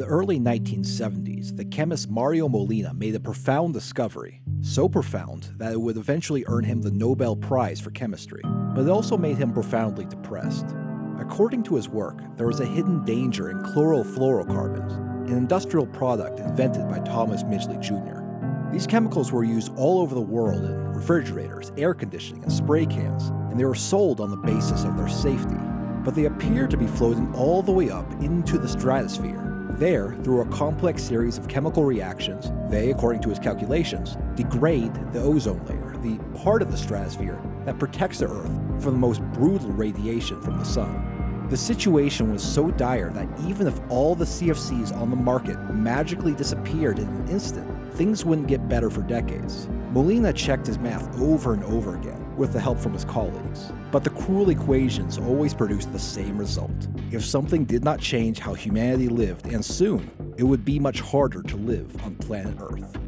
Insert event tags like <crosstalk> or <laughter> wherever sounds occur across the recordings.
the early 1970s, the chemist Mario Molina made a profound discovery, so profound that it would eventually earn him the Nobel Prize for Chemistry, but it also made him profoundly depressed. According to his work, there was a hidden danger in chlorofluorocarbons, an industrial product invented by Thomas Midgley Jr. These chemicals were used all over the world in refrigerators, air conditioning, and spray cans, and they were sold on the basis of their safety. But they appear to be floating all the way up into the stratosphere. There, through a complex series of chemical reactions, they, according to his calculations, degrade the ozone layer, the part of the stratosphere that protects the Earth from the most brutal radiation from the sun. The situation was so dire that even if all the CFCs on the market magically disappeared in an instant, things wouldn't get better for decades. Molina checked his math over and over again with the help from his colleagues, but the cruel equations always produced the same result. If something did not change how humanity lived, and soon, it would be much harder to live on planet Earth.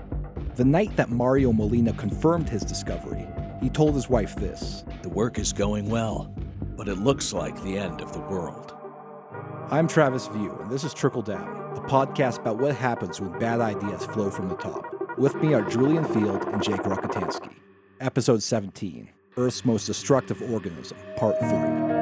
The night that Mario Molina confirmed his discovery, he told his wife this The work is going well but it looks like the end of the world. I'm Travis View, and this is Trickle Down, a podcast about what happens when bad ideas flow from the top. With me are Julian Field and Jake Rockatansky. Episode 17 Earth's Most Destructive Organism, Part 3.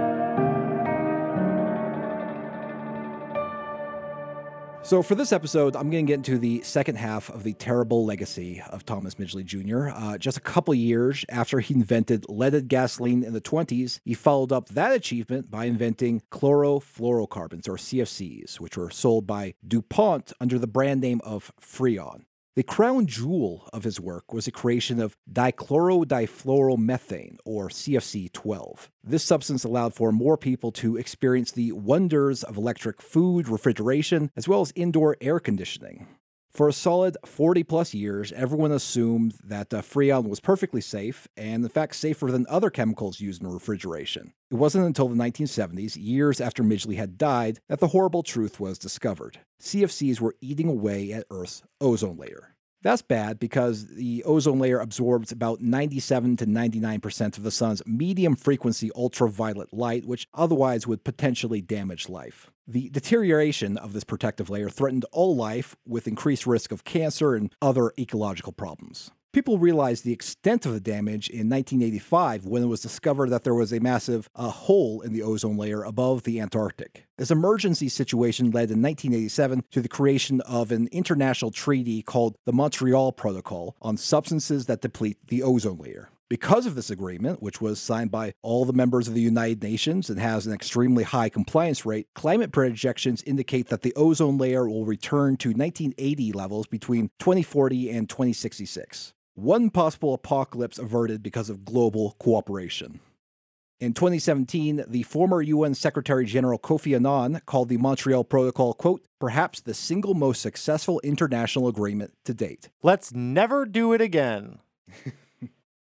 So, for this episode, I'm going to get into the second half of the terrible legacy of Thomas Midgley Jr. Uh, just a couple years after he invented leaded gasoline in the 20s, he followed up that achievement by inventing chlorofluorocarbons, or CFCs, which were sold by DuPont under the brand name of Freon. The crown jewel of his work was the creation of dichlorodifluoromethane, or CFC 12. This substance allowed for more people to experience the wonders of electric food refrigeration, as well as indoor air conditioning. For a solid 40 plus years, everyone assumed that uh, Freon was perfectly safe, and in fact, safer than other chemicals used in refrigeration. It wasn't until the 1970s, years after Midgley had died, that the horrible truth was discovered. CFCs were eating away at Earth's ozone layer. That's bad because the ozone layer absorbs about 97 to 99% of the sun's medium frequency ultraviolet light, which otherwise would potentially damage life. The deterioration of this protective layer threatened all life with increased risk of cancer and other ecological problems. People realized the extent of the damage in 1985 when it was discovered that there was a massive uh, hole in the ozone layer above the Antarctic. This emergency situation led in 1987 to the creation of an international treaty called the Montreal Protocol on substances that deplete the ozone layer. Because of this agreement, which was signed by all the members of the United Nations and has an extremely high compliance rate, climate projections indicate that the ozone layer will return to 1980 levels between 2040 and 2066 one possible apocalypse averted because of global cooperation. In 2017, the former UN Secretary General Kofi Annan called the Montreal Protocol, quote, perhaps the single most successful international agreement to date. Let's never do it again. <laughs>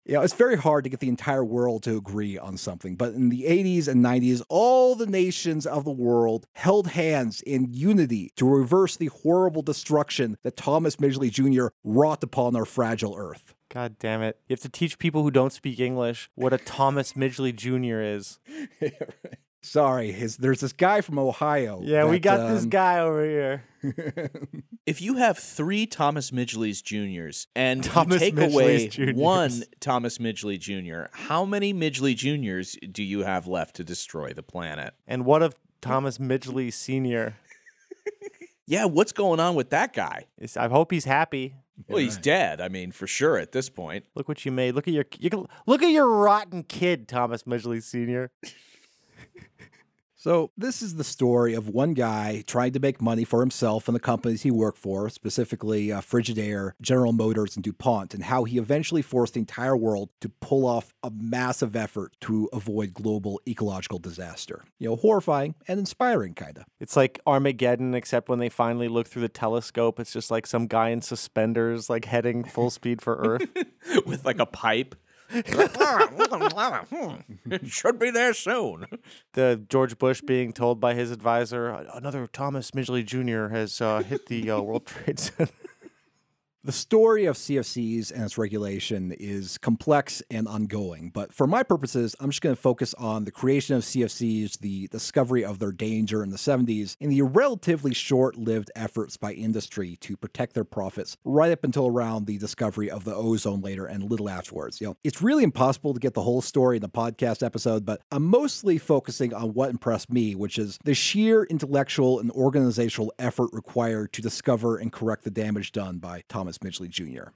You know, it's very hard to get the entire world to agree on something, but in the 80s and 90s, all the nations of the world held hands in unity to reverse the horrible destruction that Thomas Midgley Jr. wrought upon our fragile Earth. God damn it. You have to teach people who don't speak English what a Thomas Midgley Jr. is. <laughs> yeah, right. Sorry, his, there's this guy from Ohio. Yeah, that, we got um, this guy over here. <laughs> if you have three Thomas Midgleys Juniors and Thomas you take Midgley's away Juniors. one Thomas Midgley Jr., how many Midgley Juniors do you have left to destroy the planet? And what of Thomas Midgley Sr.? <laughs> Yeah, what's going on with that guy? Is- I hope he's happy. Well, he's dead. I mean, for sure at this point. Look what you made. Look at your you can, look at your rotten kid, Thomas Midgley Sr. <laughs> So, this is the story of one guy trying to make money for himself and the companies he worked for, specifically uh, Frigidaire, General Motors, and DuPont, and how he eventually forced the entire world to pull off a massive effort to avoid global ecological disaster. You know, horrifying and inspiring, kind of. It's like Armageddon, except when they finally look through the telescope, it's just like some guy in suspenders, like heading full speed for Earth. <laughs> With like a pipe. <laughs> it should be there soon. the George Bush being told by his advisor, another Thomas Midgley Jr. has uh, hit the uh, World <laughs> Trade Center. The story of CFCs and its regulation is complex and ongoing, but for my purposes, I'm just going to focus on the creation of CFCs, the discovery of their danger in the 70s, and the relatively short lived efforts by industry to protect their profits right up until around the discovery of the ozone layer and a little afterwards. You know, it's really impossible to get the whole story in the podcast episode, but I'm mostly focusing on what impressed me, which is the sheer intellectual and organizational effort required to discover and correct the damage done by Thomas Midgley Jr.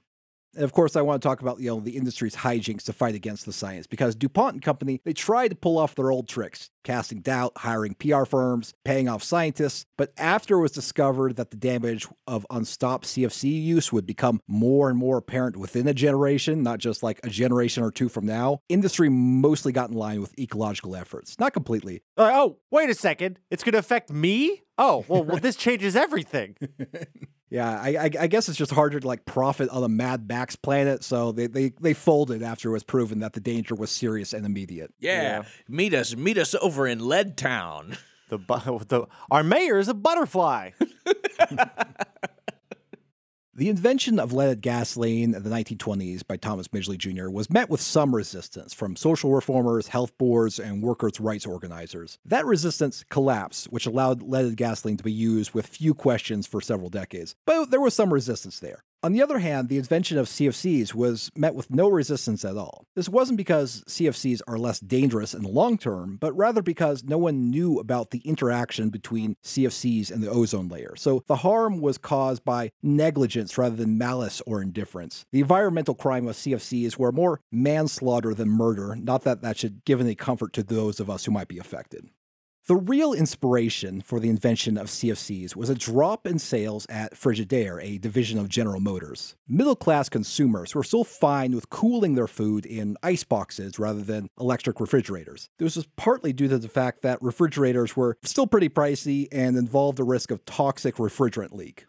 And of course, I want to talk about you know the industry's hijinks to fight against the science because DuPont and Company they tried to pull off their old tricks, casting doubt, hiring PR firms, paying off scientists. But after it was discovered that the damage of unstopped CFC use would become more and more apparent within a generation, not just like a generation or two from now, industry mostly got in line with ecological efforts. Not completely. Uh, oh, wait a second. It's going to affect me? Oh, well, well this changes everything. <laughs> Yeah, I, I, I, guess it's just harder to like profit on a Mad Max planet, so they, they, they folded after it was proven that the danger was serious and immediate. Yeah, yeah. meet us meet us over in Lead Town. The, <laughs> the our mayor is a butterfly. <laughs> The invention of leaded gasoline in the 1920s by Thomas Midgley Jr. was met with some resistance from social reformers, health boards, and workers' rights organizers. That resistance collapsed, which allowed leaded gasoline to be used with few questions for several decades. But there was some resistance there. On the other hand, the invention of CFCs was met with no resistance at all. This wasn't because CFCs are less dangerous in the long term, but rather because no one knew about the interaction between CFCs and the ozone layer. So the harm was caused by negligence rather than malice or indifference. The environmental crime of CFCs were more manslaughter than murder, not that that should give any comfort to those of us who might be affected. The real inspiration for the invention of CFCs was a drop in sales at Frigidaire, a division of General Motors. Middle class consumers were still fine with cooling their food in ice boxes rather than electric refrigerators. This was partly due to the fact that refrigerators were still pretty pricey and involved the risk of toxic refrigerant leak.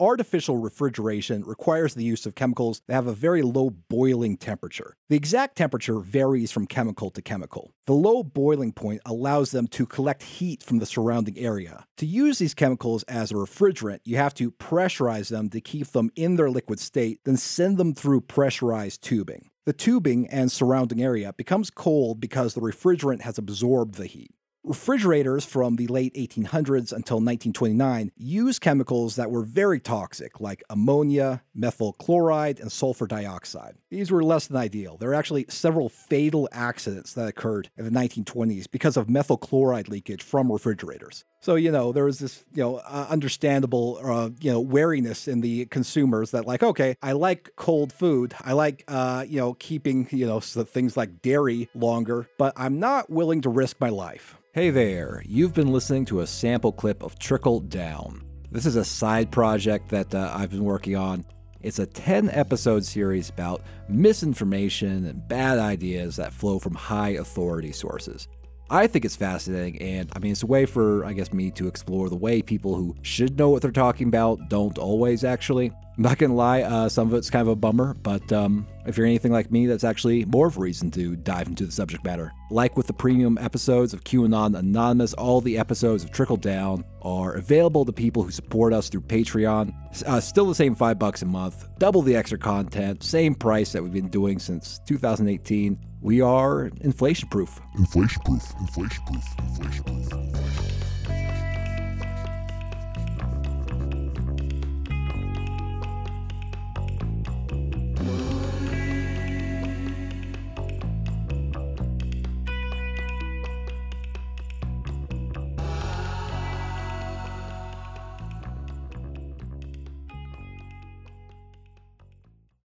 Artificial refrigeration requires the use of chemicals that have a very low boiling temperature. The exact temperature varies from chemical to chemical. The low boiling point allows them to collect heat from the surrounding area. To use these chemicals as a refrigerant, you have to pressurize them to keep them in their liquid state, then send them through pressurized tubing. The tubing and surrounding area becomes cold because the refrigerant has absorbed the heat. Refrigerators from the late 1800s until 1929 used chemicals that were very toxic, like ammonia, methyl chloride, and sulfur dioxide. These were less than ideal. There were actually several fatal accidents that occurred in the 1920s because of methyl chloride leakage from refrigerators. So you know there was this you know uh, understandable uh, you know wariness in the consumers that like okay I like cold food I like uh, you know keeping you know so things like dairy longer but I'm not willing to risk my life. Hey there, you've been listening to a sample clip of Trickle Down. This is a side project that uh, I've been working on. It's a 10 episode series about misinformation and bad ideas that flow from high authority sources. I think it's fascinating, and I mean, it's a way for, I guess, me to explore the way people who should know what they're talking about don't always actually. I'm not gonna lie, uh, some of it's kind of a bummer, but um, if you're anything like me, that's actually more of a reason to dive into the subject matter. Like with the premium episodes of QAnon Anonymous, all the episodes of Trickle Down are available to people who support us through Patreon. Uh, still the same five bucks a month, double the extra content, same price that we've been doing since 2018. We are inflation proof. Inflation proof. Inflation proof. Inflation proof.